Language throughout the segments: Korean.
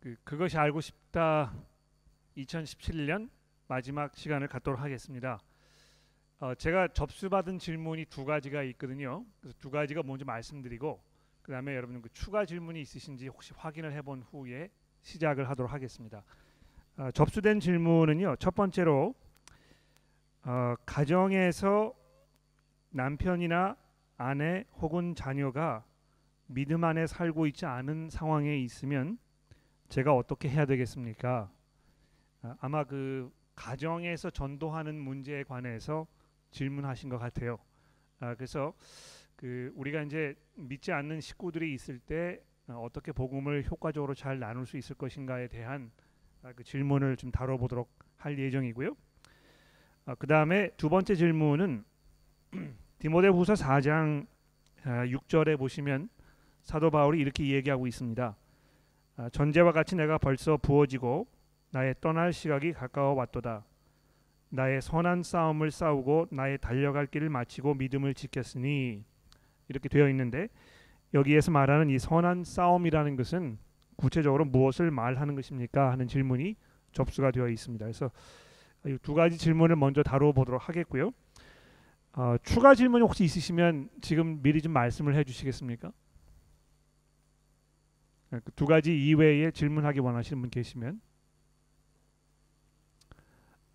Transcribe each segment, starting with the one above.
그 그것이 알고 싶다 2017년 마지막 시간을 갖도록 하겠습니다. 어, 제가 접수받은 질문이 두 가지가 있거든요. 그래서 두 가지가 뭔지 말씀드리고 그 다음에 여러분 그 추가 질문이 있으신지 혹시 확인을 해본 후에 시작을 하도록 하겠습니다. 어, 접수된 질문은요. 첫 번째로 어, 가정에서 남편이나 아내 혹은 자녀가 믿음 안에 살고 있지 않은 상황에 있으면 제가 어떻게 해야 되겠습니까? 아, 아마 그 가정에서 전도하는 문제에 관해서 질문하신 것 같아요. 아, 그래서 그 우리가 이제 믿지 않는 식구들이 있을 때 어, 어떻게 복음을 효과적으로 잘 나눌 수 있을 것인가에 대한 아, 그 질문을 좀 다뤄보도록 할 예정이고요. 아, 그 다음에 두 번째 질문은 디모데후서 4장 6절에 보시면 사도 바울이 이렇게 얘기하고 있습니다. 전제와 같이 내가 벌써 부어지고 나의 떠날 시각이 가까워 왔도다. 나의 선한 싸움을 싸우고 나의 달려갈 길을 마치고 믿음을 지켰으니 이렇게 되어 있는데 여기에서 말하는 이 선한 싸움이라는 것은 구체적으로 무엇을 말하는 것입니까 하는 질문이 접수가 되어 있습니다. 그래서 이 두 가지 질문을 먼저 다뤄보도록 하겠고요. 어, 추가 질문이 혹시 있으시면 지금 미리 좀 말씀을 해주시겠습니까? 그두 가지 이외에 질문하기 원하시는 분 계시면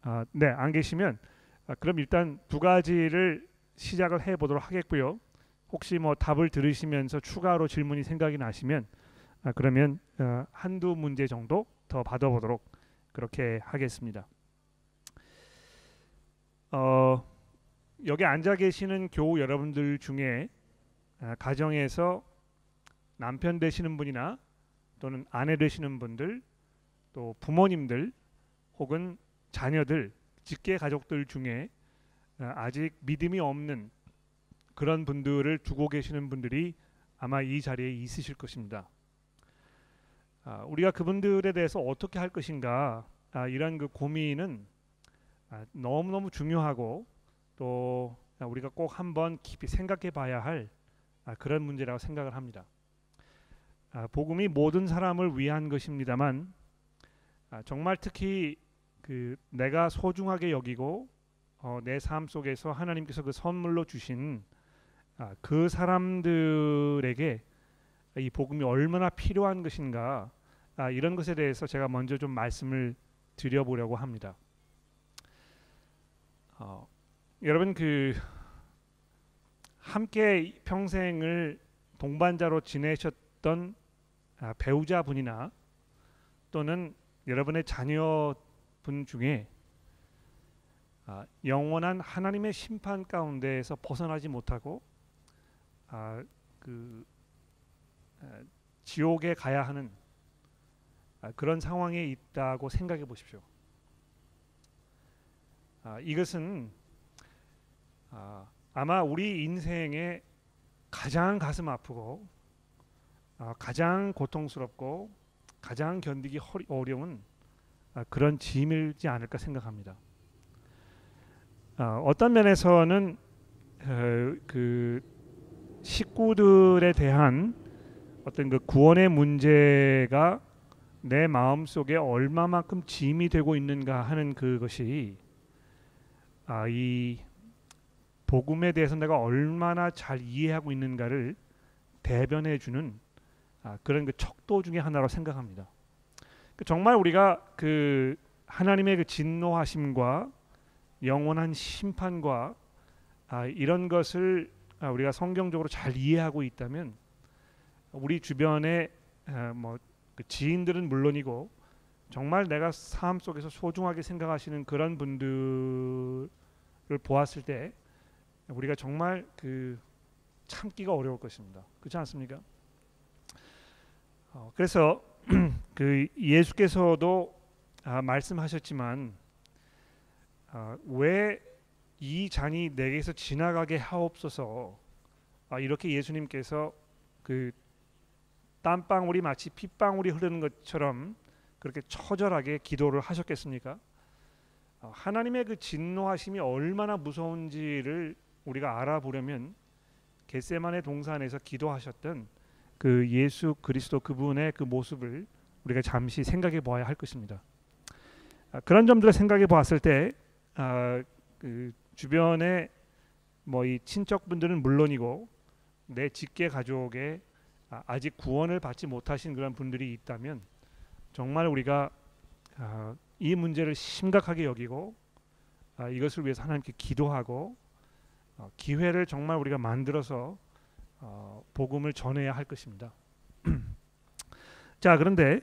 아, 네, 안 계시면 아, 그럼 일단 두 가지를 시작을 해 보도록 하겠고요. 혹시 뭐 답을 들으시면서 추가로 질문이 생각이 나시면 아, 그러면 어, 한두 문제 정도 더 받아보도록 그렇게 하겠습니다. 어, 여기 앉아 계시는 교우 여러분들 중에 아, 가정에서 남편 되시는 분이나 또는 아내 되시는 분들 또 부모님들 혹은 자녀들, 직계 가족들 중에 어, 아직 믿음이 없는 그런 분들을 두고 계시는 분들이 아마 이 자리에 있으실 것입니다. 아, 우리가 그분들에 대해서 어떻게 할 것인가 아, 이런 그 고민은 아, 너무 너무 중요하고 또 우리가 꼭 한번 깊이 생각해 봐야 할 아, 그런 문제라고 생각을 합니다. 아, 복음이 모든 사람을 위한 것입니다만 아, 정말 특히 그 내가 소중하게 여기고 어, 내삶 속에서 하나님께서 그 선물로 주신 아, 그 사람들에게 이 복음이 얼마나 필요한 것인가 아, 이런 것에 대해서 제가 먼저 좀 말씀을 드려보려고 합니다. 어, 여러분 그 함께 평생을 동반자로 지내셨던 아, 배우자분이나 또는 여러분의 자녀 분 중에 아, 영원한 하나님의 심판 가운데에서 벗어나지 못하고 아, 그 아, 지옥에 가야 하는 아, 그런 상황에 있다고 생각해 보십시오. 아, 이것은 아, 아마 우리 인생에 가장 가슴 아프고 아, 가장 고통스럽고 가장 견디기 어려운 아, 그런 짐이지 않을까 생각합니다. 아, 어떤 면에서는 어, 그 식구들에 대한 어떤 그 구원의 문제가 내 마음 속에 얼마만큼 짐이 되고 있는가 하는 그것이 아, 이 복음에 대해서 내가 얼마나 잘 이해하고 있는가를 대변해 주는 아, 그런 그 척도 중에 하나로 생각합니다. 그 정말 우리가 그 하나님의 그 진노하심과 영원한 심판과 아, 이런 것을 아, 우리가 성경적으로 잘 이해하고 있다면 우리 주변에 아, 뭐 그 지인들은 물론이고 정말 내가 삶 속에서 소중하게 생각하시는 그런 분들을 보았을 때 우리가 정말 그 참기가 어려울 것입니다. 그렇지 않습니까? 어, 그래서 그 예수께서도 아, 말씀하셨지만 아, 왜이 잔이 내게서 지나가게 하옵소서 아, 이렇게 예수님께서 그 땀방울이 마치 핏방울이 흐르는 것처럼 그렇게 처절하게 기도를 하셨겠습니까? 아, 하나님의 그 진노하심이 얼마나 무서운지를 우리가 알아보려면 겟세만의 동산에서 기도하셨던 그 예수 그리스도 그분의 그 모습을 우리가 잠시 생각해 보아야 할 것입니다. 아, 그런 점들을 생각해 보았을 때 아, 그 주변에 뭐 이 친척분들은 물론이고 내 직계 가족에 아, 아직 구원을 받지 못하신 그런 분들이 있다면 정말 우리가 아, 이 문제를 심각하게 여기고 아, 이것을 위해서 하나님께 기도하고 어, 기회를 정말 우리가 만들어서 어, 복음을 전해야 할 것입니다. 자 그런데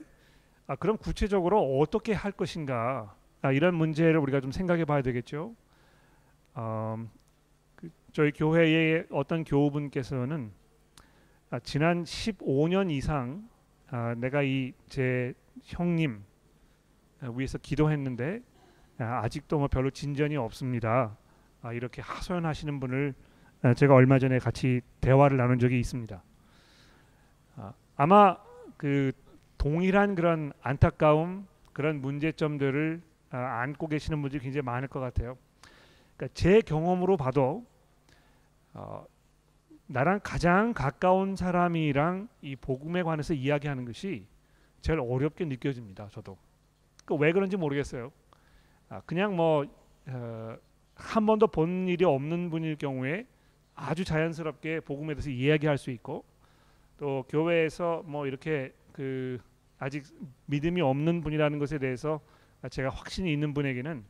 아, 그럼 구체적으로 어떻게 할 것인가 아, 이런 문제를 우리가 좀 생각해 봐야 되겠죠. 어, 그 저희 교회의 어떤 교우분께서는 아, 지난 15년 이상 아, 내가 이 제 형님 아, 위해서 기도했는데 아, 아직도 뭐 별로 진전이 없습니다. 아, 이렇게 하소연하시는 분을 아, 제가 얼마 전에 같이 대화를 나눈 적이 있습니다. 아, 아마 그 동일한 그런 안타까움 그런 문제점들을 아, 안고 계시는 분들이 굉장히 많을 것 같아요. 그러니까 제 경험으로 봐도 어, 나랑 가장 가까운 사람이랑 이 복음에 관해서 이야기하는 것이 제일 어렵게 느껴집니다. 저도 그왜 그런지 모르겠어요. 아, 그냥 뭐 어, 한 번도 본 일이 없는 분일 경우에 아주 자연스럽게 복음에 대해서 이야기할 수 있고 또 교회에서 뭐 이렇게 그 아직 믿음이 없는 분이라는 것에 대해서 제가 확신이 있는 분에게는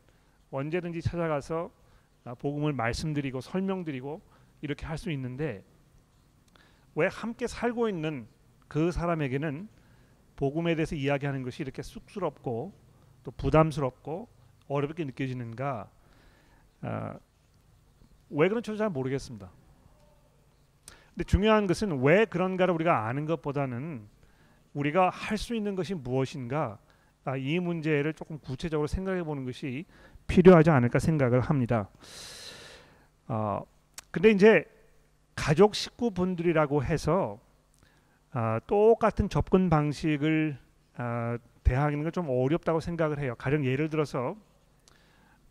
언제든지 찾아가서 아, 복음을 말씀드리고 설명드리고 이렇게 할 수 있는데 왜 함께 살고 있는 그 사람에게는 복음에 대해서 이야기하는 것이 이렇게 쑥스럽고 또 부담스럽고 어렵게 느껴지는가? 아, 왜 그런지 잘 모르겠습니다. 근데 중요한 것은 왜 그런가를 우리가 아는 것보다는 우리가 할 수 있는 것이 무엇인가 아, 이 문제를 조금 구체적으로 생각해 보는 것이 필요하지 않을까 생각을 합니다. 어, 근데 이제 가족 식구분들이라고 해서 아, 똑같은 접근 방식을 아, 대하는 건 좀 어렵다고 생각을 해요. 가령 예를 들어서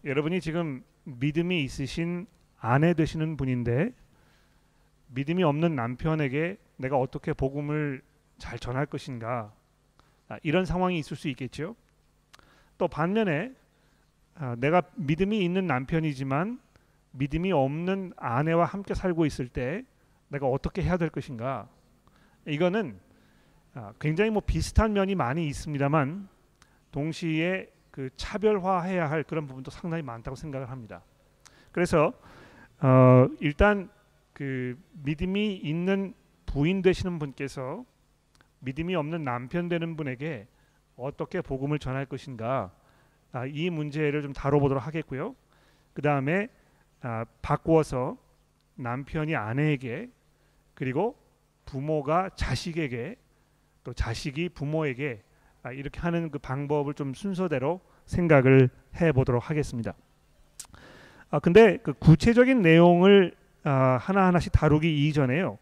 여러분이 지금 믿음이 있으신 아내 되시는 분인데 믿음이 없는 남편에게 내가 어떻게 복음을 잘 전할 것인가 아, 이런 상황이 있을 수 있겠죠. 또 반면에 아, 내가 믿음이 있는 남편이지만 믿음이 없는 아내와 함께 살고 있을 때 내가 어떻게 해야 될 것인가 이거는 아, 굉장히 뭐 비슷한 면이 많이 있습니다만 동시에 그 차별화해야 할 그런 부분도 상당히 많다고 생각을 합니다. 그래서 어, 일단 그 믿음이 있는 부인 되시는 분께서 믿음이 없는 남편 되는 분에게 어떻게 복음을 전할 것인가 아, 이 문제를 좀 다뤄보도록 하겠고요. 그 다음에 아, 바꾸어서 남편이 아내에게 그리고 부모가 자식에게 또 자식이 부모에게 아, 이렇게 하는 그 방법을 좀 순서대로 생각을 해보도록 하겠습니다. 아 근데 그 구체적인 내용을 아, 하나 하나씩 다루기 이전에요.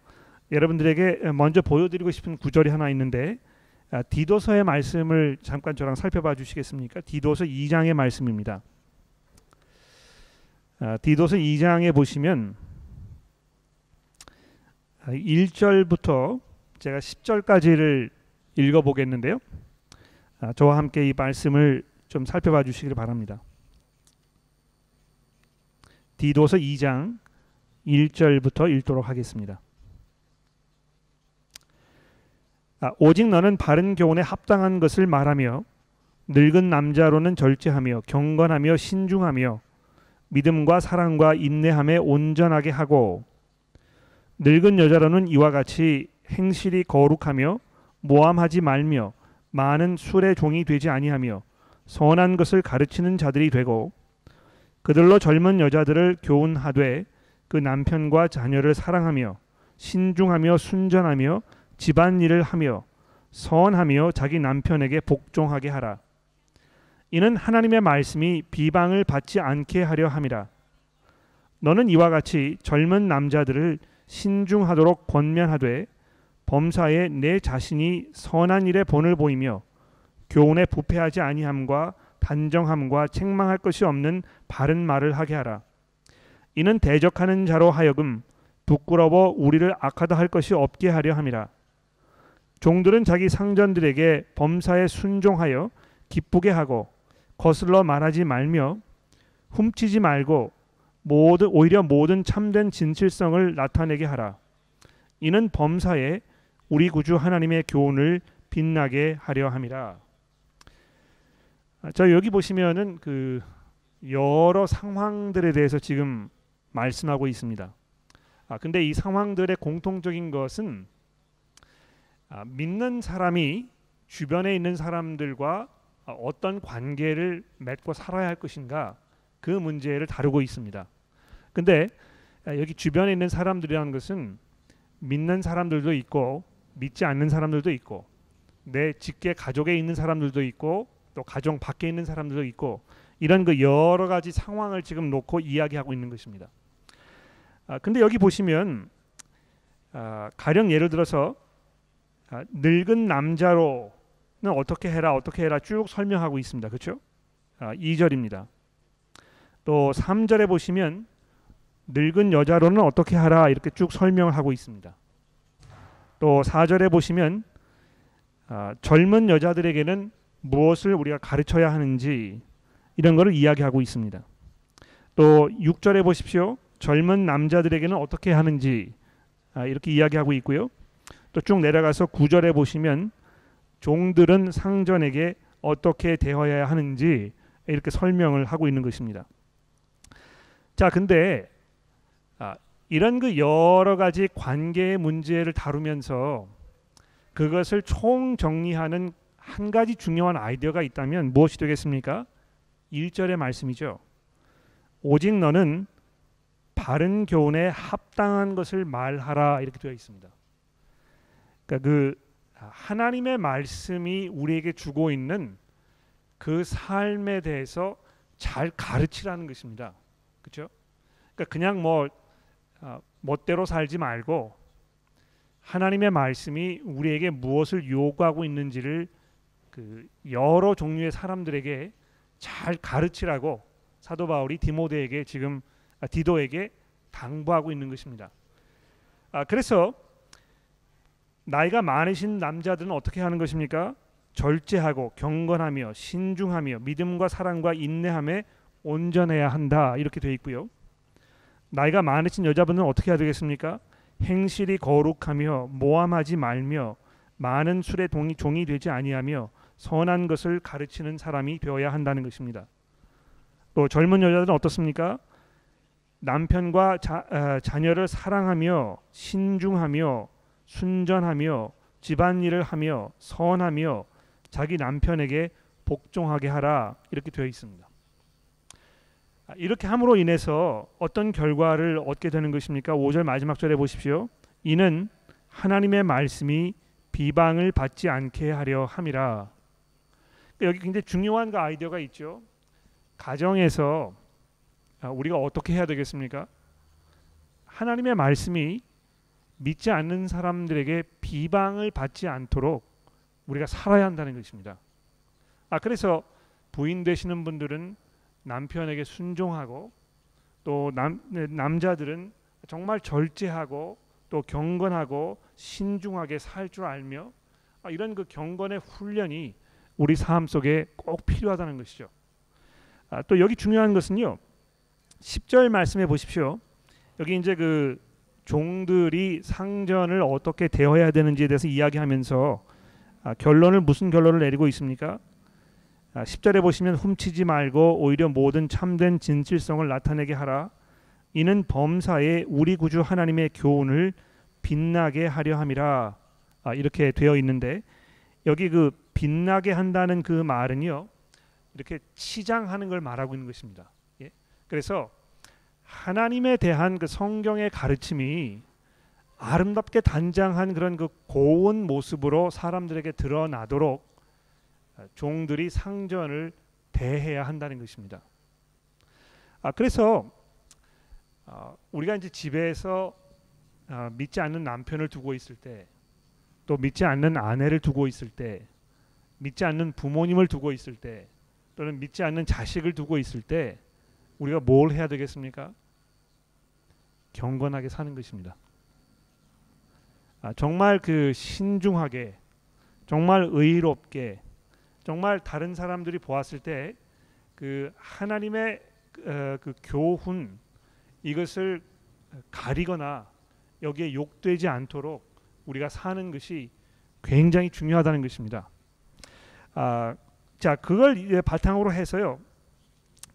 여러분들에게 먼저 보여드리고 싶은 구절이 하나 있는데 아, 디도서의 말씀을 잠깐 저랑 살펴봐 주시겠습니까? 디도서 2장의 말씀입니다. 아, 디도서 2장에 보시면 1절부터 아, 제가 10절까지를 읽어 보겠는데요. 아, 저와 함께 이 말씀을 좀 살펴봐 주시기를 바랍니다. 디도서 2장 1절부터 읽도록 하겠습니다. 아, 오직 너는 바른 교훈에 합당한 것을 말하며 늙은 남자로는 절제하며 경건하며 신중하며 믿음과 사랑과 인내함에 온전하게 하고 늙은 여자로는 이와 같이 행실이 거룩하며 모함하지 말며 많은 술의 종이 되지 아니하며 선한 것을 가르치는 자들이 되고 그들로 젊은 여자들을 교훈하되 그 남편과 자녀를 사랑하며 신중하며 순전하며 집안일을 하며 선하며 자기 남편에게 복종하게 하라. 이는 하나님의 말씀이 비방을 받지 않게 하려 함이라. 너는 이와 같이 젊은 남자들을 신중하도록 권면하되 범사에 내 자신이 선한 일에 본을 보이며 교훈에 부패하지 아니함과 단정함과 책망할 것이 없는 바른 말을 하게 하라. 이는 대적하는 자로 하여금 부끄러워 우리를 악하다 할 것이 없게 하려 함이라. 종들은 자기 상전들에게 범사에 순종하여 기쁘게 하고 거슬러 말하지 말며 훔치지 말고 모든 오히려 모든 참된 진실성을 나타내게 하라. 이는 범사에 우리 구주 하나님의 교훈을 빛나게 하려 함이라. 아, 저 여기 보시면은 그 여러 상황들에 대해서 지금 말씀하고 있습니다. 아 근데 이 상황들의 공통적인 것은 아, 믿는 사람이 주변에 있는 사람들과 어떤 관계를 맺고 살아야 할 것인가 그 문제를 다루고 있습니다. 근데 여기 주변에 있는 사람들이라는 것은 믿는 사람들도 있고 믿지 않는 사람들도 있고 내 직계 가족에 있는 사람들도 있고 또 가정 밖에 있는 사람들도 있고 이런 그 여러 가지 상황을 지금 놓고 이야기하고 있는 것입니다. 아, 근데 여기 보시면 아, 가령 예를 들어서 아, 늙은 남자로는 어떻게 해라 어떻게 해라 쭉 설명하고 있습니다. 그렇죠? 아, 2절입니다. 또 3절에 보시면 늙은 여자로는 어떻게 하라 이렇게 쭉 설명을 하고 있습니다. 또 4절에 보시면 아, 젊은 여자들에게는 무엇을 우리가 가르쳐야 하는지 이런 것을 이야기하고 있습니다. 또 6절에 보십시오. 젊은 남자들에게는 어떻게 하는지 아, 이렇게 이야기하고 있고요. 또 쭉 내려가서 9절에 보시면 종들은 상전에게 어떻게 대하여야 하는지 이렇게 설명을 하고 있는 것입니다. 자, 근데 아, 이런 그 여러 가지 관계의 문제를 다루면서 그것을 총 정리하는 한 가지 중요한 아이디어가 있다면 무엇이 되겠습니까? 1절의 말씀이죠. 오직 너는 바른 교훈에 합당한 것을 말하라 이렇게 되어 있습니다. 그러니까 그 하나님의 말씀이 우리에게 주고 있는 그 삶에 대해서 잘 가르치라는 것입니다. 그렇죠? 그러니까 그냥 뭐 어, 멋대로 살지 말고 하나님의 말씀이 우리에게 무엇을 요구하고 있는지를 그 여러 종류의 사람들에게 잘 가르치라고 사도 바울이 디모데에게 지금 아, 디도에게 당부하고 있는 것입니다. 아, 그래서 나이가 많으신 남자들은 어떻게 하는 것입니까? 절제하고 경건하며 신중하며 믿음과 사랑과 인내함에 온전해야 한다 이렇게 되어 있고요. 나이가 많으신 여자분은 어떻게 해야 되겠습니까? 행실이 거룩하며 모함하지 말며 많은 술에 동이 종이 되지 아니하며 선한 것을 가르치는 사람이 되어야 한다는 것입니다. 또 젊은 여자들은 어떻습니까? 남편과 자, 어, 자녀를 사랑하며 신중하며 순전하며 집안일을 하며 선하며 자기 남편에게 복종하게 하라 이렇게 되어 있습니다. 아, 이렇게 함으로 인해서 어떤 결과를 얻게 되는 것입니까? 5절 마지막 절에 보십시오. 이는 하나님의 말씀이 비방을 받지 않게 하려 함이라. 여기 굉장히 중요한 그 아이디어가 있죠. 가정에서 아, 우리가 어떻게 해야 되겠습니까? 하나님의 말씀이 믿지 않는 사람들에게 비방을 받지 않도록 우리가 살아야 한다는 것입니다. 아 그래서 부인 되시는 분들은 남편에게 순종하고 또 남, 네, 남자들은 정말 절제하고 또 경건하고 신중하게 살 줄 알며 아, 이런 그 경건의 훈련이 우리 삶 속에 꼭 필요하다는 것이죠. 아, 또 여기 중요한 것은요. 10절 말씀해 보십시오. 여기 이제 그 종들이 상전을 어떻게 대해야 되는지에 대해서 이야기하면서 아, 결론을 무슨 결론을 내리고 있습니까? 아, 10절에 보시면 훔치지 말고 오히려 모든 참된 진실성을 나타내게 하라. 이는 범사에 우리 구주 하나님의 교훈을 빛나게 하려 함이라. 아, 이렇게 되어 있는데 여기 그 빛나게 한다는 그 말은요. 이렇게 치장하는 걸 말하고 있는 것입니다. 예? 그래서 하나님에 대한 그 성경의 가르침이 아름답게 단장한 그런 그 고운 모습으로 사람들에게 드러나도록 종들이 상전을 대해야 한다는 것입니다. 아 그래서 어, 우리가 이제 집에서 어, 믿지 않는 남편을 두고 있을 때, 또 믿지 않는 아내를 두고 있을 때, 믿지 않는 부모님을 두고 있을 때, 또는 믿지 않는 자식을 두고 있을 때, 우리가 뭘 해야 되겠습니까? 경건하게 사는 것입니다. 아, 정말 그 신중하게 정말 의롭게 정말 다른 사람들이 보았을 때 그 하나님의 어, 그 교훈 이것을 가리거나 여기에 욕되지 않도록 우리가 사는 것이 굉장히 중요하다는 것입니다. 아, 자 그걸 이제 바탕으로 해서요.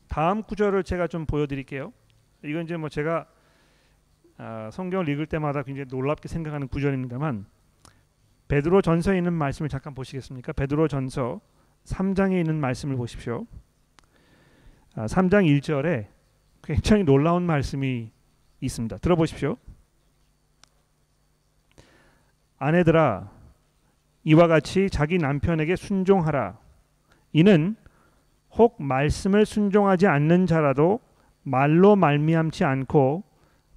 다음 구절을 제가 좀 보여드릴게요. 이건 이제 뭐 제가 아, 성경을 읽을 때마다 굉장히 놀랍게 생각하는 구절입니다만 베드로 전서에 있는 말씀을 잠깐 보시겠습니까? 베드로 전서 3장에 있는 말씀을 보십시오. 아, 3장 1절에 굉장히 놀라운 말씀이 있습니다. 들어보십시오. 아내들아 이와 같이 자기 남편에게 순종하라. 이는 혹 말씀을 순종하지 않는 자라도 말로 말미암지 않고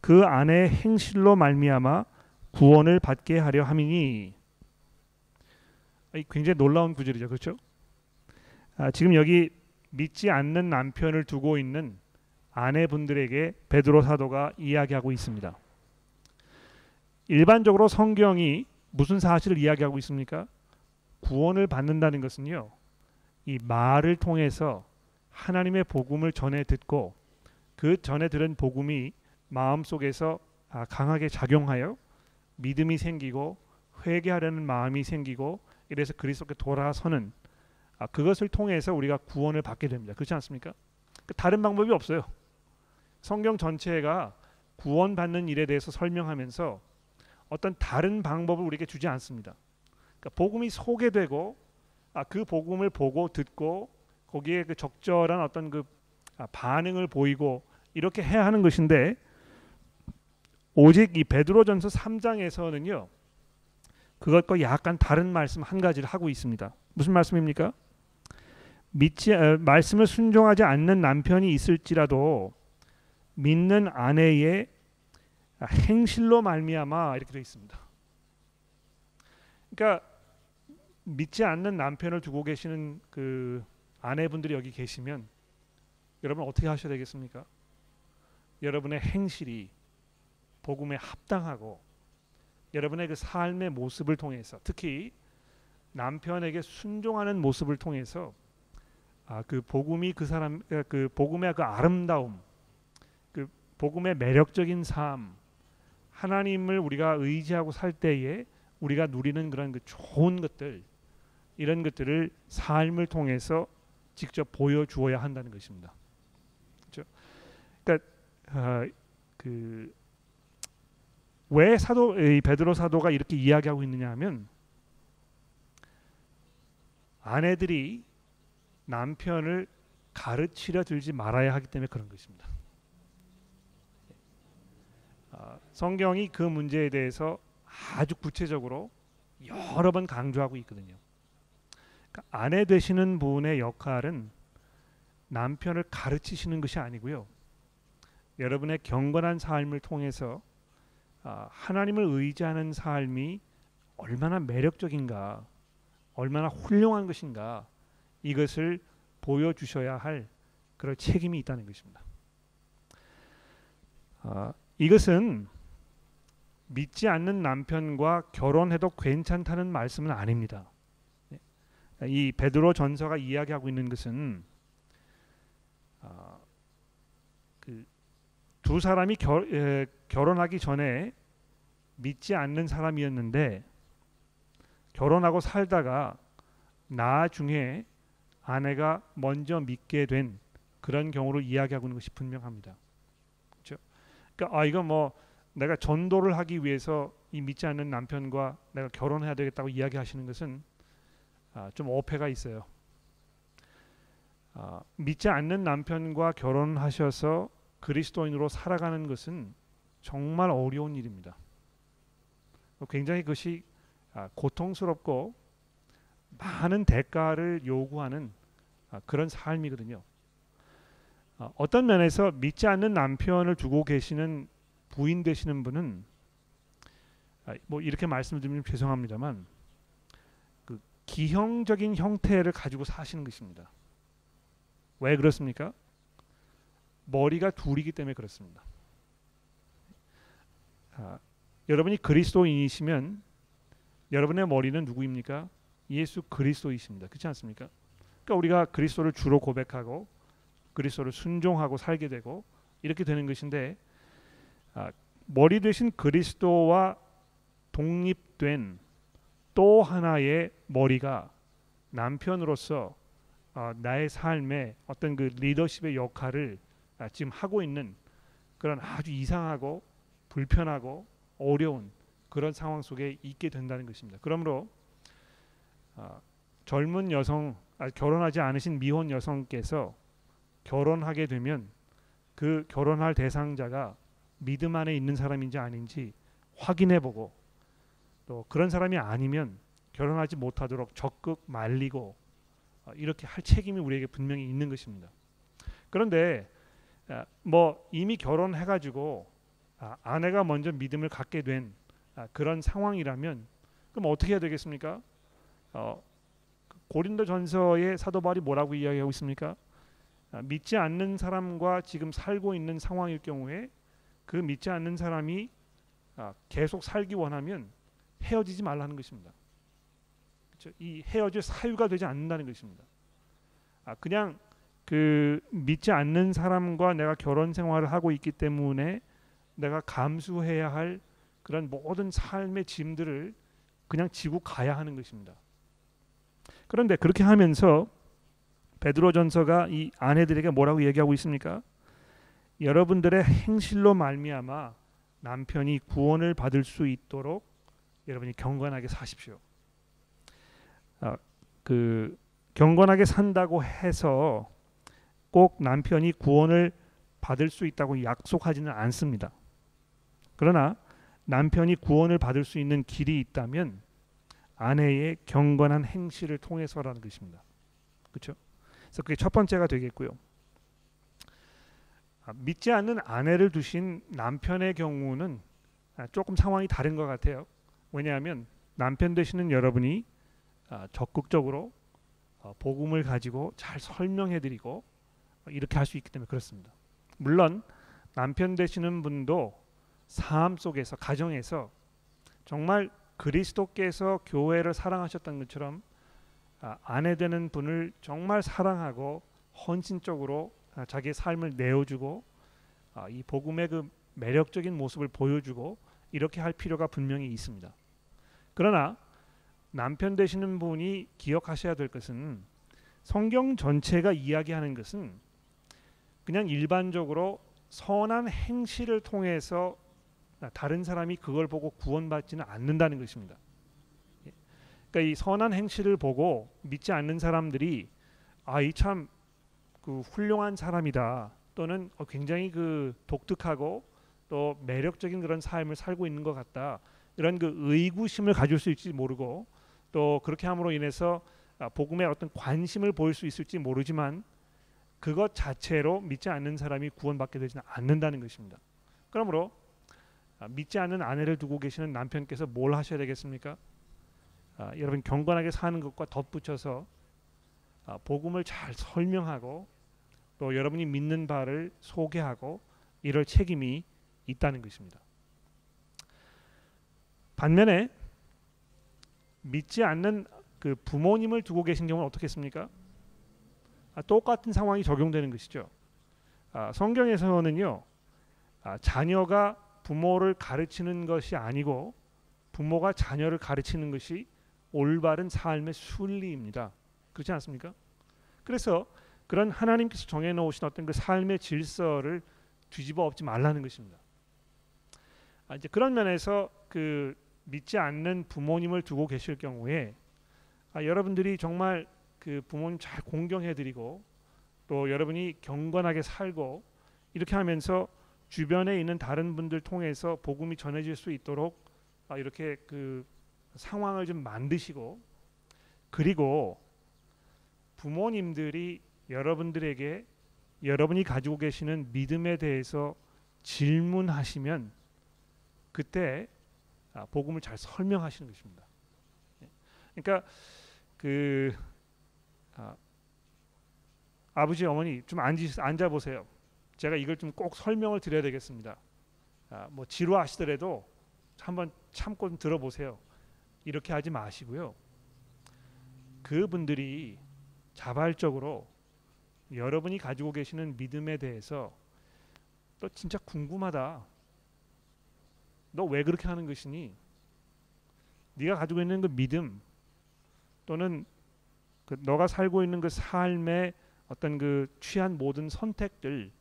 그 아내의 행실로 말미암아 구원을 받게 하려 함이니 굉장히 놀라운 구절이죠, 그렇죠? 아, 지금 여기 믿지 않는 남편을 두고 있는 아내분들에게 베드로 사도가 이야기하고 있습니다. 일반적으로 성경이 무슨 사실을 이야기하고 있습니까? 구원을 받는다는 것은요. 이 말을 통해서 하나님의 복음을 전해 듣고 그 전에 들은 복음이 마음속에서 아, 강하게 작용하여 믿음이 생기고 회개하려는 마음이 생기고 이래서 그리스도께 돌아서는 아, 그것을 통해서 우리가 구원을 받게 됩니다. 그렇지 않습니까? 그 다른 방법이 없어요. 성경 전체가 구원받는 일에 대해서 설명하면서 어떤 다른 방법을 우리에게 주지 않습니다. 그러니까 복음이 소개되고 아, 그 복음을 보고 듣고 거기에 그 적절한 어떤 그 아, 반응을 보이고 이렇게 해야 하는 것인데 오직 이 베드로전서 3장에서는요. 그것과 약간 다른 말씀 한 가지를 하고 있습니다. 무슨 말씀입니까? 믿지 어, 말씀을 순종하지 않는 남편이 있을지라도 믿는 아내의 행실로 말미암아 이렇게 되어 있습니다. 그러니까 믿지 않는 남편을 두고 계시는 그 아내분들이 여기 계시면 여러분 어떻게 하셔야 되겠습니까? 여러분의 행실이 복음에 합당하고 여러분의 그 삶의 모습을 통해서 특히 남편에게 순종하는 모습을 통해서 아, 그 복음이 그 사람 그 복음의 그 아름다움, 그 복음의 매력적인 삶, 하나님을 우리가 의지하고 살 때에 우리가 누리는 그런 그 좋은 것들 이런 것들을 삶을 통해서 직접 보여주어야 한다는 것입니다. 그렇죠? 그러니까 어, 그왜 사도 베드로 사도가 이렇게 이야기하고 있느냐 하면 아내들이 남편을 가르치려 들지 말아야 하기 때문에 그런 것입니다. 어, 성경이 그 문제에 대해서 아주 구체적으로 여러 번 강조하고 있거든요. 그러니까 아내 되시는 분의 역할은 남편을 가르치시는 것이 아니고요. 여러분의 경건한 삶을 통해서 아, 하나님을 의지하는 삶이 얼마나 매력적인가, 얼마나 훌륭한 것인가 이것을 보여주셔야 할 그런 책임이 있다는 것입니다. 아, 이것은 믿지 않는 남편과 결혼해도 괜찮다는 말씀은 아닙니다. 이 베드로 전서가 이야기하고 있는 것은 아, 그두 사람이 결, 에, 결혼하기 전에 믿지 않는 사람이었는데 결혼하고 살다가 나중에 아내가 먼저 믿게 된 그런 경우를 이야기하고 있는 것이 분명합니다. 그러니까 아 이거 뭐 내가 전도를 하기 위해서 이 믿지 않는 남편과 내가 결혼해야 되겠다고 이야기하시는 것은 아, 좀 어폐가 있어요. 아, 믿지 않는 남편과 결혼하셔서 그리스도인으로 살아가는 것은 정말 어려운 일입니다. 굉장히 그것이 아, 고통스럽고 많은 대가를 요구하는 아, 그런 삶이거든요. 아, 어떤 면에서 믿지 않는 남편을 두고 계시는 부인 되시는 분은 아, 뭐 이렇게 말씀드리면 죄송합니다만 그 기형적인 형태를 가지고 사시는 것입니다. 왜 그렇습니까? 머리가 둘이기 때문에 그렇습니다. 아, 여러분이 그리스도인이시면 여러분의 머리는 누구입니까? 예수 그리스도이십니다. 그렇지 않습니까? 그러니까 우리가 그리스도를 주로 고백하고 그리스도를 순종하고 살게 되고 이렇게 되는 것인데 아, 머리 대신 그리스도와 독립된 또 하나의 머리가 남편으로서 어, 나의 삶에 어떤 그 리더십의 역할을 아, 지금 하고 있는 그런 아주 이상하고 불편하고 어려운 그런 상황 속에 있게 된다는 것입니다. 그러므로 어, 젊은 여성 아, 결혼하지 않으신 미혼 여성께서 결혼하게 되면 그 결혼할 대상자가 믿음 안에 있는 사람인지 아닌지 확인해 보고 또 그런 사람이 아니면 결혼하지 못하도록 적극 말리고 어, 이렇게 할 책임이 우리에게 분명히 있는 것입니다. 그런데 아, 뭐 이미 결혼해 가지고 아, 아내가 먼저 믿음을 갖게 된 아, 그런 상황이라면 그럼 어떻게 해야 되겠습니까? 어, 고린도전서의 사도 바울이 뭐라고 이야기하고 있습니까? 믿지 않는 사람과 지금 살고 있는 상황일 경우에 그 믿지 않는 사람이 계속 살기 원하면 헤어지지 말라는 것입니다. 이 헤어질 사유가 되지 않는다는 것입니다. 아, 그냥 그 믿지 않는 사람과 내가 결혼 생활을 하고 있기 때문에 내가 감수해야 할 그런 모든 삶의 짐들을 그냥 지고 가야 하는 것입니다. 그런데 그렇게 하면서 베드로전서가 이 아내들에게 뭐라고 얘기하고 있습니까? 여러분들의 행실로 말미암아 남편이 구원을 받을 수 있도록 여러분이 경건하게 사십시오. 아, 그 경건하게 산다고 해서 꼭 남편이 구원을 받을 수 있다고 약속하지는 않습니다. 그러나 남편이 구원을 받을 수 있는 길이 있다면 아내의 경건한 행실을 통해서라는 것입니다. 그렇죠? 그래서 그게 첫 번째가 되겠고요. 아, 믿지 않는 아내를 두신 남편의 경우는 아, 조금 상황이 다른 것 같아요. 왜냐하면 남편 되시는 여러분이 아, 적극적으로 어, 복음을 가지고 잘 설명해드리고 이렇게 할 수 있기 때문에 그렇습니다. 물론 남편 되시는 분도 삶 속에서 가정에서 정말 그리스도께서 교회를 사랑하셨던 것처럼 아, 아내 되는 분을 정말 사랑하고 헌신적으로 아, 자기의 삶을 내어주고 이 복음의 그 매력적인 모습을 보여주고 이렇게 할 필요가 분명히 있습니다. 그러나 남편 되시는 분이 기억하셔야 될 것은 성경 전체가 이야기하는 것은 그냥 일반적으로 선한 행실을 통해서 다른 사람이 그걸 보고 구원받지는 않는다는 것입니다. 그러니까 이 선한 행실을 보고 믿지 않는 사람들이 아 이 참 그 훌륭한 사람이다 또는 어, 굉장히 그 독특하고 또 매력적인 그런 삶을 살고 있는 것 같다 이런 그 의구심을 가질 수 있을지 모르고 또 그렇게 함으로 인해서 아, 복음에 어떤 관심을 보일 수 있을지 모르지만 그것 자체로 믿지 않는 사람이 구원받게 되지는 않는다는 것입니다. 그러므로 아, 믿지 않는 아내를 두고 계시는 남편께서 뭘 하셔야 되겠습니까? 아, 여러분 경건하게 사는 것과 덧붙여서 아, 복음을 잘 설명하고 또 여러분이 믿는 바를 소개하고 이럴 책임이 있다는 것입니다. 반면에 믿지 않는 그 부모님을 두고 계신 경우는 어떻겠습니까? 아, 똑같은 상황이 적용되는 것이죠. 아, 성경에서는요, 아, 자녀가 부모를 가르치는 것이 아니고 부모가 자녀를 가르치는 것이 올바른 삶의 순리입니다. 그렇지 않습니까? 그래서 그런 하나님께서 정해 놓으신 어떤 그 삶의 질서를 뒤집어 엎지 말라는 것입니다. 아, 이제 그런 면에서 그 믿지 않는 부모님을 두고 계실 경우에 아, 여러분들이 정말 그 부모님 잘 공경해드리고 또 여러분이 경건하게 살고 이렇게 하면서 주변에 있는 다른 분들 통해서 복음이 전해질 수 있도록 아, 이렇게 그 상황을 좀 만드시고 그리고 부모님들이 여러분들에게 여러분이 가지고 계시는 믿음에 대해서 질문하시면 그때 아, 복음을 잘 설명하시는 것입니다. 예. 그러니까 그 아, 아버지 어머니 좀 앉아 보세요. 제가 이걸 좀 꼭 설명을 드려야 되겠습니다. 아, 뭐 지루하시더라도 한번 참고 좀 들어보세요. 이렇게 하지 마시고요. 그분들이 자발적으로 여러분이 가지고 계시는 믿음에 대해서 너 진짜 궁금하다. 너 왜 그렇게 하는 것이니? 네가 가지고 있는 그 믿음 또는 그 너가 살고 있는 그 삶의 어떤 그 취한 모든 선택들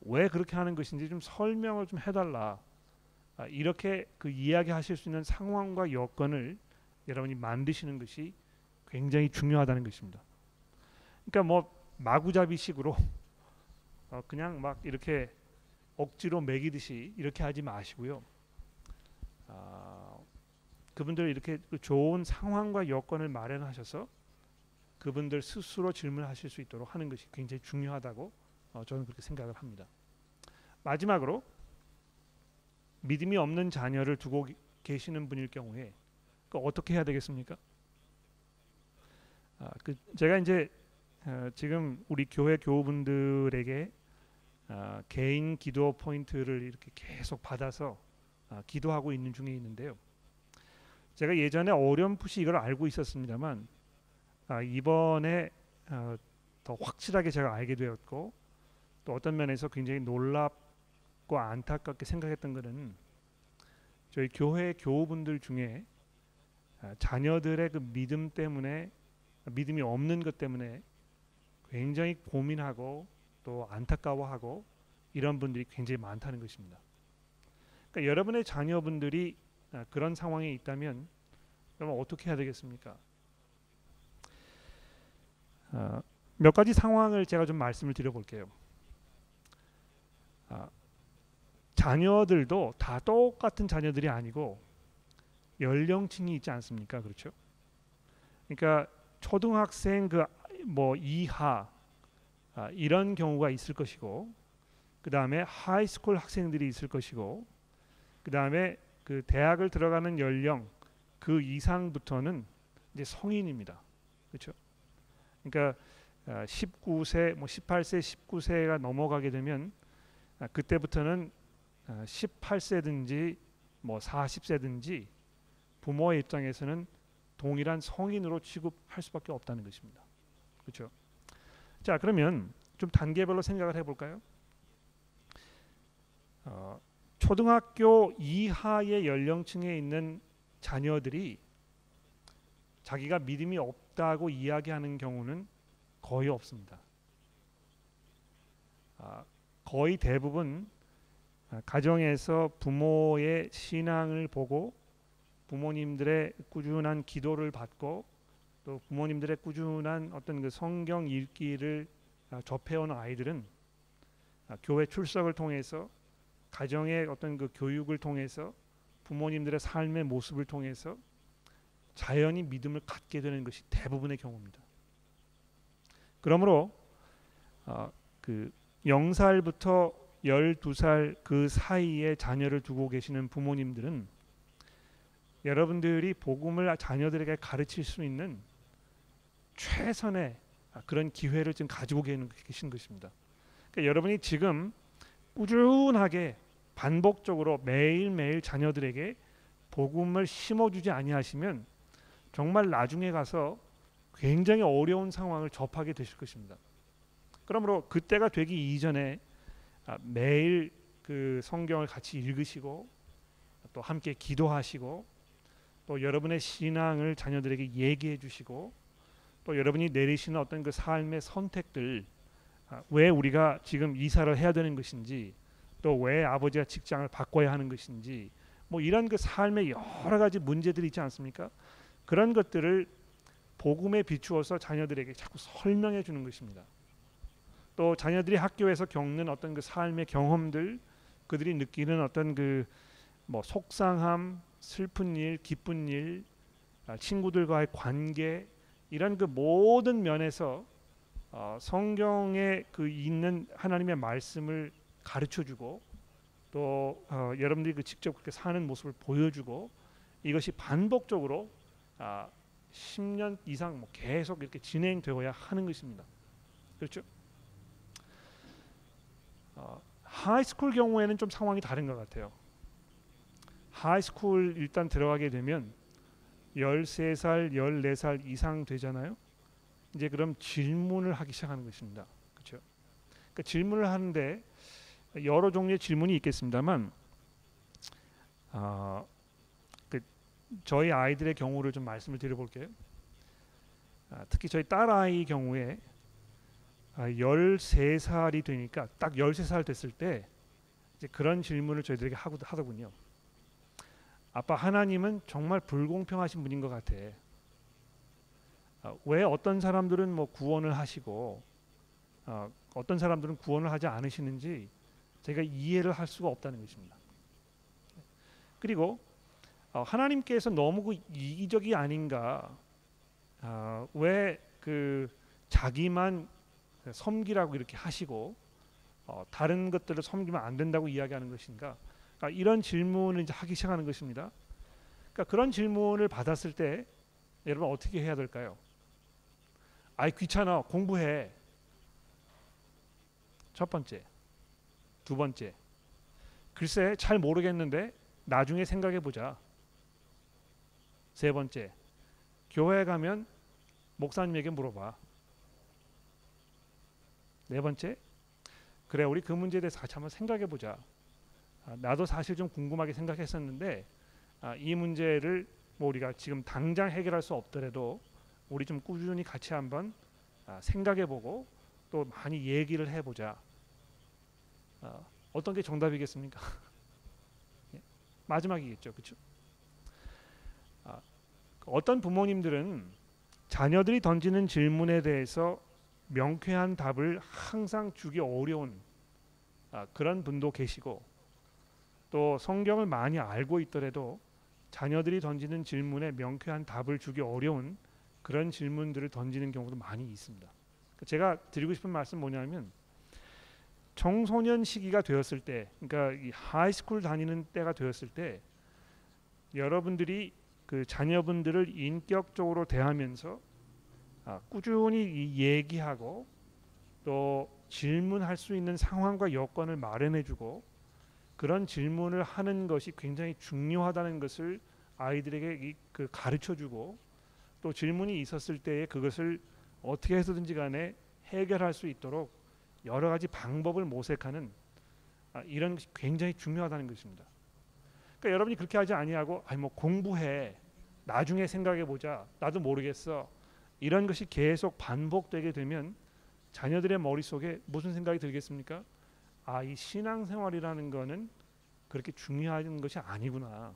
왜 그렇게 하는 것인지 좀 설명을 좀 해달라. 아, 이렇게 그 이야기하실 수 있는 상황과 여건을 여러분이 만드시는 것이 굉장히 중요하다는 것입니다. 그러니까 뭐 마구잡이식으로 어 그냥 막 이렇게 억지로 매기듯이 이렇게 하지 마시고요. 아, 그분들 이렇게 그 좋은 상황과 여건을 마련하셔서 그분들 스스로 질문하실 수 있도록 하는 것이 굉장히 중요하다고 어, 저는 그렇게 생각을 합니다. 마지막으로 믿음이 없는 자녀를 두고 계시는 분일 경우에 그 어떻게 해야 되겠습니까? 아, 그 제가 이제 어, 지금 우리 교회 교우분들에게 어, 개인 기도 포인트를 이렇게 계속 받아서 어, 기도하고 있는 중에 있는데요. 제가 예전에 어렴풋이 이걸 알고 있었습니다만 아, 이번에 어, 더 확실하게 제가 알게 되었고 또 어떤 면에서 굉장히 놀랍 고 안타깝게 생각했던 것은 저희 교회 교우분들 중에 아, 자녀들의 그 믿음 때문에 믿음이 없는 것 때문에 굉장히 고민하고 또 안타까워하고 이런 분들이 굉장히 많다는 것입니다. 그러니까 여러분의 자녀분들이 아, 그런 상황에 있다면 그러면 어떻게 해야 되겠습니까? 어, 몇 가지 상황을 제가 좀 말씀을 드려볼게요. 어, 자녀들도 다 똑같은 자녀들이 아니고 연령층이 있지 않습니까? 그렇죠? 그러니까 초등학생 그 뭐 이하 아, 이런 경우가 있을 것이고 그 다음에 high school 학생들이 있을 것이고 그 다음에 그 대학을 들어가는 연령 그 이상부터는 이제 성인입니다. 그렇죠? 그러니까 19세, 아, 뭐 18세, 19세가 넘어가게 되면 아, 그때부터는 18세든지 뭐 40세든지 부모의 입장에서는 동일한 성인으로 취급할 수밖에 없다는 것입니다. 그렇죠? 자 그러면 좀 단계별로 생각을 해볼까요? 어, 초등학교 이하의 연령층에 있는 자녀들이 자기가 믿음이 없다고 이야기하는 경우는 거의 없습니다. 아, 거의 대부분 아, 가정에서 부모의 신앙을 보고 부모님들의 꾸준한 기도를 받고 또 부모님들의 꾸준한 어떤 그 성경 읽기를 아, 접해온 아이들은 아, 교회 출석을 통해서 가정의 어떤 그 교육을 통해서 부모님들의 삶의 모습을 통해서 자연히 믿음을 갖게 되는 것이 대부분의 경우입니다. 그러므로 어, 그 0살부터 12살 그 사이에 자녀를 두고 계시는 부모님들은 여러분들이 복음을 자녀들에게 가르칠 수 있는 최선의 그런 기회를 지금 가지고 계신 것입니다. 그러니까 여러분이 지금 꾸준하게 반복적으로 매일매일 자녀들에게 복음을 심어주지 아니하시면 정말 나중에 가서 굉장히 어려운 상황을 접하게 되실 것입니다. 그러므로 그때가 되기 이전에 아, 매일 그 성경을 같이 읽으시고 또 함께 기도하시고 또 여러분의 신앙을 자녀들에게 얘기해 주시고 또 여러분이 내리시는 어떤 그 삶의 선택들 아, 왜 우리가 지금 이사를 해야 되는 것인지 또 왜 아버지가 직장을 바꿔야 하는 것인지 뭐 이런 그 삶의 여러 가지 문제들이 있지 않습니까? 그런 것들을 복음에 비추어서 자녀들에게 자꾸 설명해 주는 것입니다. 또 자녀들이 학교에서 겪는 어떤 그 삶의 경험들, 그들이 느끼는 어떤 그 뭐 속상함, 슬픈 일, 기쁜 일, 아, 친구들과의 관계 이런 그 모든 면에서 어, 성경에 그 있는 하나님의 말씀을 가르쳐 주고 또 어, 여러분들이 그 직접 그렇게 사는 모습을 보여주고 이것이 반복적으로 아, 10년 이상 뭐 계속 이렇게 진행되어야 하는 것입니다. 그렇죠? 어, high school 경우에는 좀 상황이 다른 것 같아요. high school 일단 들어가게 되면 13살, 14살 이상 되잖아요. 이제 그럼 질문을 하기 시작하는 것입니다. 그렇죠? 그러니까 질문을 하는데 여러 종류의 질문이 있겠습니다만 어, 그 저희 아이들의 경우를 좀 말씀을 드려볼게요. 아, 특히 저희 딸 아이 경우에 아, 13살이 되니까 딱 13살 됐을 때 이제 그런 질문을 저희들에게 하고 하더군요. 아빠 하나님은 정말 불공평하신 분인 것 같아. 아, 왜 어떤 사람들은 뭐 구원을 하시고 어, 어떤 사람들은 구원을 하지 않으시는지 제가 이해를 할 수가 없다는 것입니다. 그리고 어, 하나님께서 너무 그 이기적이 아닌가? 어, 왜그 자기만 섬기라고 이렇게 하시고 어, 다른 것들을 섬기면 안 된다고 이야기하는 것인가? 그러니까 이런 질문을 이제 하기 시작하는 것입니다. 그러니까 그런 질문을 받았을 때 여러분 어떻게 해야 될까요? 아이 귀찮아 공부해. 첫 번째, 두 번째. 글쎄 잘 모르겠는데 나중에 생각해 보자. 세 번째, 교회 가면 목사님에게 물어봐. 네 번째, 그래 우리 그 문제에 대해서 같이 한번 생각해 보자. 아, 나도 사실 좀 궁금하게 생각했었는데 아, 이 문제를 뭐 우리가 지금 당장 해결할 수 없더라도 우리 좀 꾸준히 같이 한번 아, 생각해 보고 또 많이 얘기를 해보자. 아, 어떤 게 정답이겠습니까? 예, 마지막이겠죠, 그렇죠? 아, 어떤 부모님들은 자녀들이 던지는 질문에 대해서 명쾌한 답을 항상 주기 어려운 아, 그런 분도 계시고 또 성경을 많이 알고 있더라도 자녀들이 던지는 질문에 명쾌한 답을 주기 어려운 그런 질문들을 던지는 경우도 많이 있습니다. 제가 드리고 싶은 말씀 뭐냐면 청소년 시기가 되었을 때, 그러니까 이 high school 다니는 때가 되었을 때 여러분들이 그 자녀분들을 인격적으로 대하면서 아, 꾸준히 얘기하고 또 질문할 수 있는 상황과 여건을 마련해주고 그런 질문을 하는 것이 굉장히 중요하다는 것을 아이들에게 그 가르쳐주고 또 질문이 있었을 때에 그것을 어떻게 해서든지 간에 해결할 수 있도록 여러 가지 방법을 모색하는 아, 이런 것이 굉장히 중요하다는 것입니다. 그러니까 여러분이 그렇게 하지 아니하고 아니 뭐 공부해. 나중에 생각해 보자. 나도 모르겠어 이런 것이 계속 반복되게 되면 자녀들의 머릿속에 무슨 생각이 들겠습니까? 아, 이 신앙생활이라는 거는 그렇게 중요한 것이 아니구나.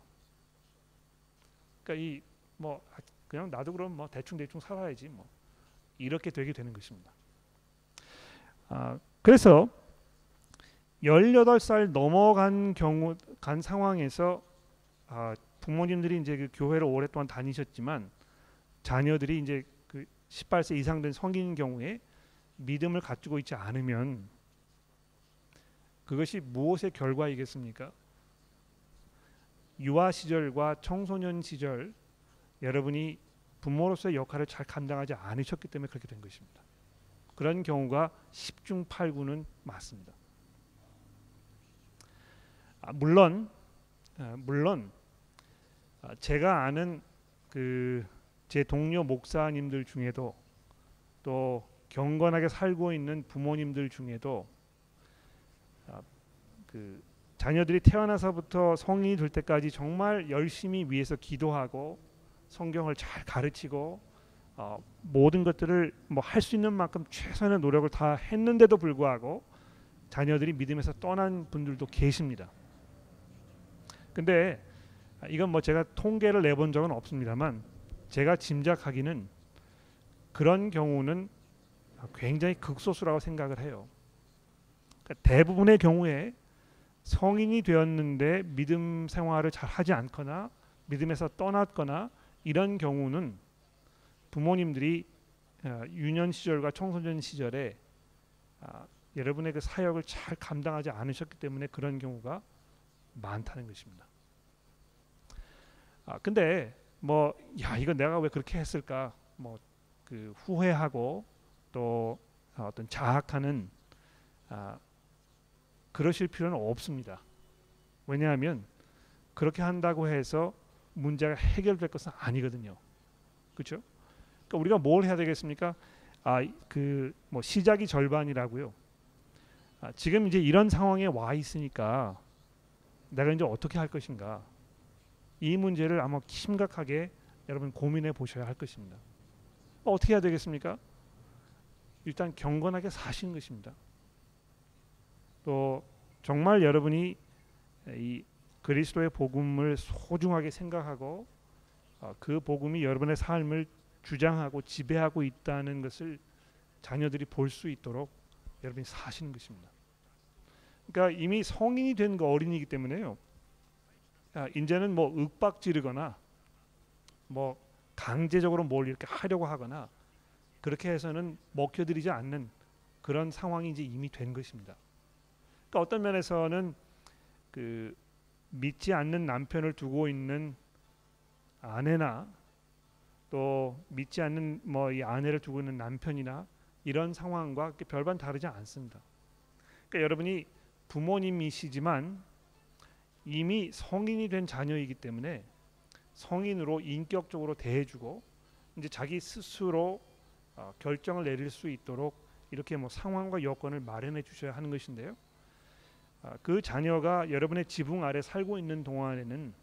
그러니까 이 뭐 그냥 나도 그럼 뭐 대충 대충 살아야지 뭐 이렇게 되게 되는 것입니다. 아, 그래서 18살 넘어간 경우 간 상황에서 아, 부모님들이 이제 그 교회를 오랫동안 다니셨지만 자녀들이 이제 그 18세 이상 된 성인인 경우에 믿음을 갖추고 있지 않으면 그것이 무엇의 결과이겠습니까? 유아 시절과 청소년 시절 여러분이 부모로서의 역할을 잘 감당하지 않으셨기 때문에 그렇게 된 것입니다. 그런 경우가 10중 8구는 맞습니다. 아, 물론 아, 물론 아, 제가 아는 그 제 동료 목사님들 중에도 또 경건하게 살고 있는 부모님들 중에도 아, 그 자녀들이 태어나서부터 성인이 될 때까지 정말 열심히 위해서 기도하고 성경을 잘 가르치고 어, 모든 것들을 뭐 할 수 있는 만큼 최선의 노력을 다 했는데도 불구하고 자녀들이 믿음에서 떠난 분들도 계십니다. 근데 이건 뭐 제가 통계를 내본 적은 없습니다만 제가 짐작하기는 그런 경우는 굉장히 극소수라고 생각을 해요. 그러니까 대부분의 경우에 성인이 되었는데 믿음 생활을 잘 하지 않거나 믿음에서 떠났거나 이런 경우는 부모님들이 어, 유년 시절과 청소년 시절에 아, 여러분의 그 사역을 잘 감당하지 않으셨기 때문에 그런 경우가 많다는 것입니다. 아 근데 뭐 야 이거 내가 왜 그렇게 했을까 뭐 그 후회하고 또 어떤 자학하는 아, 그러실 필요는 없습니다. 왜냐하면 그렇게 한다고 해서 문제가 해결될 것은 아니거든요. 그렇죠? 그러니까 우리가 뭘 해야 되겠습니까? 아, 그 뭐 시작이 절반이라고요. 아, 지금 이제 이런 상황에 와 있으니까 내가 이제 어떻게 할 것인가? 이 문제를 아마 심각하게 여러분 고민해 보셔야 할 것입니다. 어, 어떻게 해야 되겠습니까? 일단 경건하게 사시는 것입니다. 또 정말 여러분이 이 그리스도의 복음을 소중하게 생각하고 어, 그 복음이 여러분의 삶을 주장하고 지배하고 있다는 것을 자녀들이 볼 수 있도록 여러분이 사시는 것입니다. 그러니까 이미 성인이 된 그 어린이기 때문에요. 아, 이제는 뭐 윽박지르거나 뭐 강제적으로 뭘 이렇게 하려고 하거나 그렇게 해서는 먹혀드리지 않는 그런 상황이 이제 이미 된 것입니다. 그러니까 어떤 면에서는 그 믿지 않는 남편을 두고 있는 아내나 또 믿지 않는 뭐 이 아내를 두고 있는 남편이나 이런 상황과 별반 다르지 않습니다. 그러니까 여러분이 부모님이시지만 이미 성인이 된 자녀이기 때문에 성인으로 인격적으로 대해주고 이제 자기 스스로 어, 결정을 내릴 수 있도록 이렇게 뭐 상황과 여건을 마련해 주셔야 하는 것인데요. 아, 그 자녀가 여러분의 지붕 아래 살고 있는 동안에는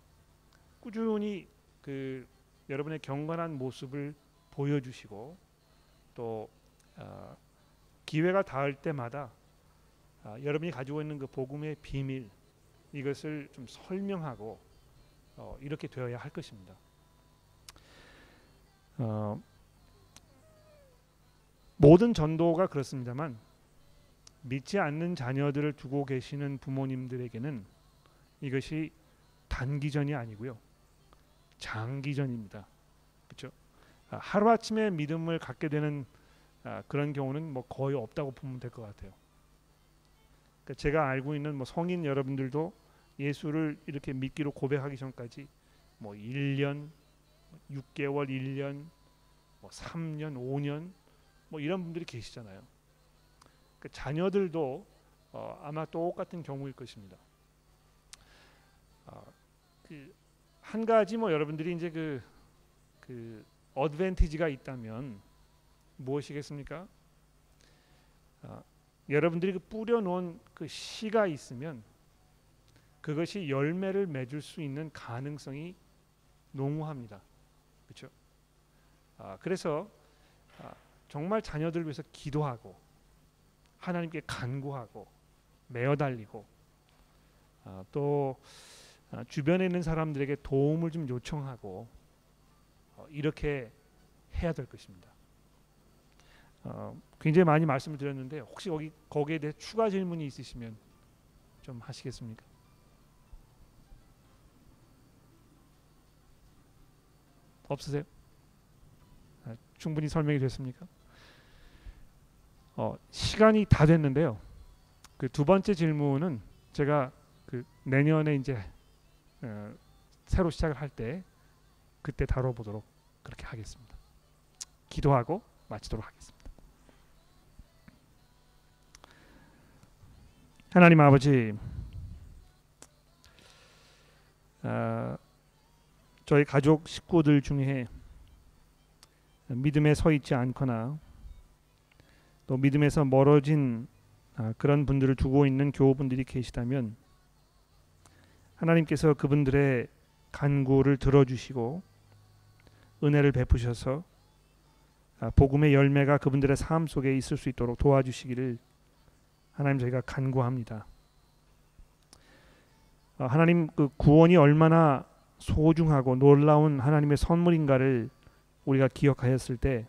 꾸준히 그 여러분의 경건한 모습을 보여주시고 또 어, 기회가 닿을 때마다 어, 여러분이 가지고 있는 그 복음의 비밀 이것을 좀 설명하고 어, 이렇게 되어야 할 것입니다. 어, 모든 전도가 그렇습니다만 믿지 않는 자녀들을 두고 계시는 부모님들에게는 이것이 단기전이 아니고요 장기전입니다. 그렇죠? 하루 아침에 믿음을 갖게 되는 아, 그런 경우는 뭐 거의 없다고 보면 될 것 같아요. 그러니까 제가 알고 있는 뭐 성인 여러분들도 예수를 이렇게 믿기로 고백하기 전까지 뭐 1년, 6개월, 1년, 뭐 3년, 5년 뭐 이런 분들이 계시잖아요. 그 자녀들도 어, 아마 똑같은 경우일 것입니다. 어, 그한 가지 뭐 여러분들이 이제 그, 그 어드밴티지가 있다면 무엇이겠습니까? 어, 여러분들이 그 뿌려놓은 그 씨가 있으면 그것이 열매를 맺을 수 있는 가능성이 농후합니다. 그렇죠? 아, 그래서 아, 정말 자녀들 위해서 기도하고 하나님께 간구하고 매어 달리고 아, 또 아, 주변에 있는 사람들에게 도움을 좀 요청하고 어, 이렇게 해야 될 것입니다. 어, 굉장히 많이 말씀을 드렸는데 혹시 거기 거기에 대해 추가 질문이 있으시면 좀 하시겠습니까? 없으세요? 아, 충분히 설명이 됐습니까? 어, 시간이 다 됐는데요. 그 두 번째 질문은 제가 그 내년에 이제 어, 새로 시작을 할 때 그때 다뤄보도록 그렇게 하겠습니다. 기도하고 마치도록 하겠습니다. 하나님 아버지, 어, 저희 가족 식구들 중에 믿음에 서 있지 않거나 또 믿음에서 멀어진 아, 그런 분들을 두고 있는 교우분들이 계시다면 하나님께서 그분들의 간구를 들어주시고 은혜를 베푸셔서 아, 복음의 열매가 그분들의 삶 속에 있을 수 있도록 도와주시기를 하나님 저희가 간구합니다. 아, 하나님 그 구원이 얼마나 소중하고 놀라운 하나님의 선물인가를 우리가 기억하였을 때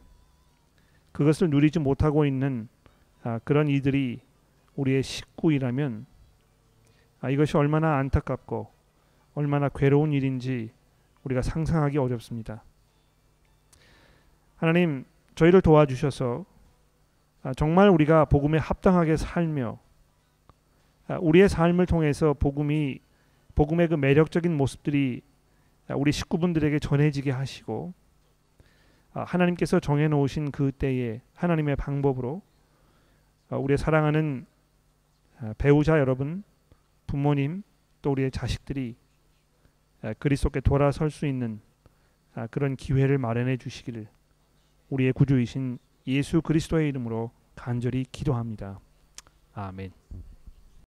그것을 누리지 못하고 있는 아, 그런 이들이 우리의 식구이라면 아, 이것이 얼마나 안타깝고 얼마나 괴로운 일인지 우리가 상상하기 어렵습니다. 하나님 저희를 도와주셔서 아, 정말 우리가 복음에 합당하게 살며 아, 우리의 삶을 통해서 복음이 복음의 그 매력적인 모습들이 아, 우리 식구분들에게 전해지게 하시고 아, 하나님께서 정해 놓으신 그 때에 하나님의 방법으로 아, 우리의 사랑하는 배우자 여러분, 부모님 또 우리의 자식들이 아, 그리스도께 돌아설 수 있는 아, 그런 기회를 마련해 주시기를 우리의 구주이신 예수 그리스도의 이름으로 간절히 기도합니다. 아멘.